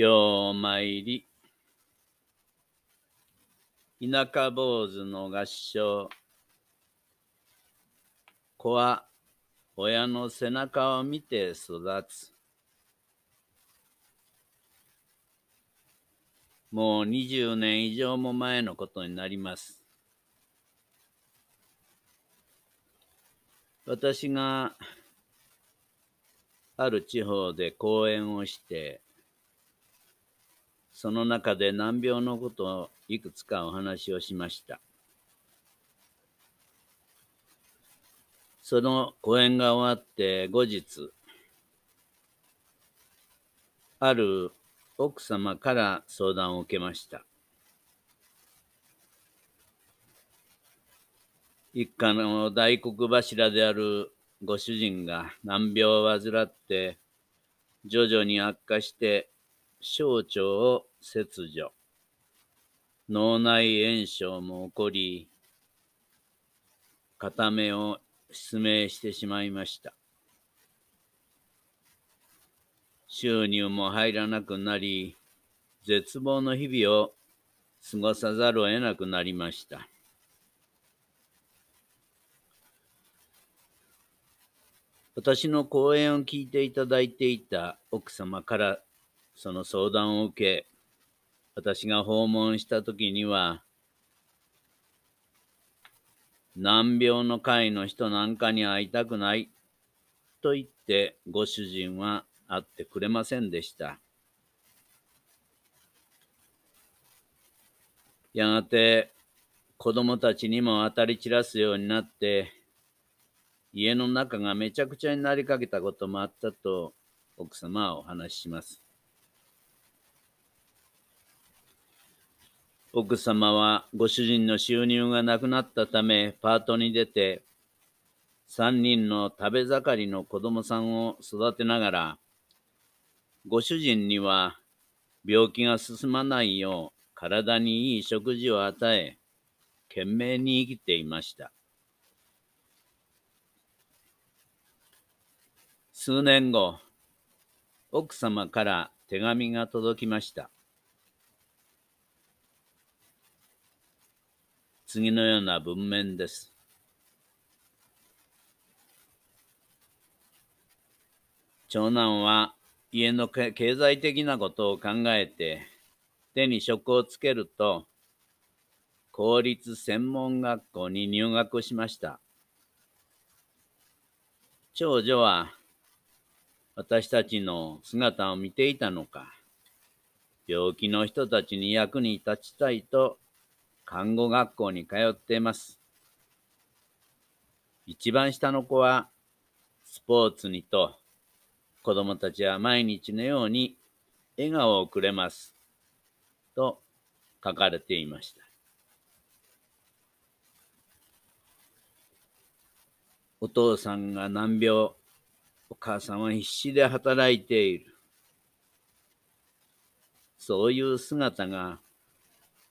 ようまいり。田舎坊主の合唱。子は親の背中を見て育つ。もう20年以上も前のことになります。私がある地方で講演をして、その中で難病のことをいくつかお話をしました。その講演が終わって後日、ある奥様から相談を受けました。一家の大黒柱であるご主人が難病を患って徐々に悪化して小腸を切除脳内炎症も起こり片目を失明してしまいました収入も入らなくなり、絶望の日々を過ごさざるを得なくなりました。私の講演を聞いていただいていた奥様からその相談を受け、私が訪問した時には、難病の会の人なんかに会いたくないと言ってご主人は会ってくれませんでした。やがて子供たちにも当たり散らすようになって、家の中がめちゃくちゃになりかけたこともあったと奥様はお話しします。奥様はご主人の収入がなくなったためパートに出て三人の食べ盛りの子供さんを育てながらご主人には病気が進まないよう体にいい食事を与え、懸命に生きていました。数年後、奥様から手紙が届きました。次のような文面です。長男は家の経済的なことを考えて、手に職をつけると、公立専門学校に入学しました。長女は私たちの姿を見ていたのか、病気の人たちに役に立ちたいと看護学校に通っています。一番下の子はスポーツにと子供たちは毎日のように笑顔をくれます。と書かれていました。お父さんが難病、お母さんは必死で働いている。そういう姿が、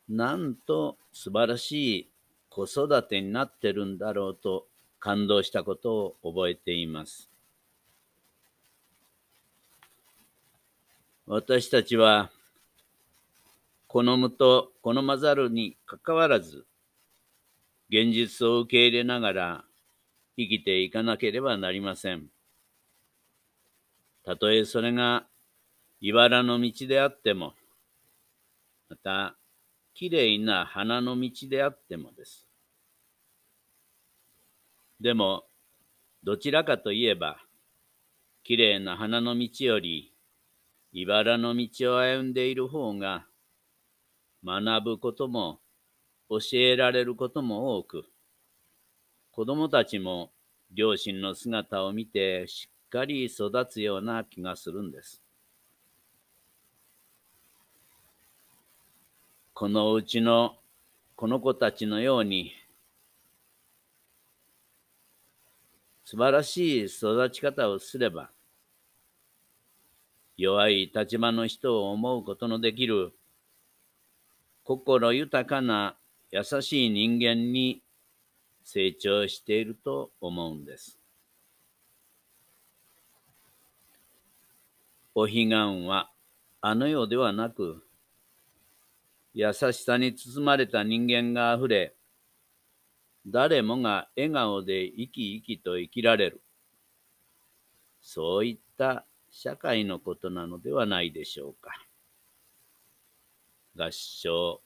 なんと素晴らしい子育てになってるんだろうと感動したことを覚えています。私たちは、好むと好まざるにかかわらず、現実を受け入れながら生きていかなければなりません。たとえそれが茨の道であっても、また、きれいな花の道であってもです。でも、どちらかといえば、きれいな花の道より、茨の道を歩んでいる方が、学ぶことも教えられることも多く、子供たちも両親の姿を見てしっかり育つような気がするんです。このうちのこの子たちのように素晴らしい育ち方をすれば弱い立場の人を思うことのできる心豊かな優しい人間に成長していると思うんです。お彼岸はあの世ではなく、優しさに包まれた人間があふれ、誰もが笑顔で生き生きと生きられる。そういった社会のことなのではないでしょうか。合唱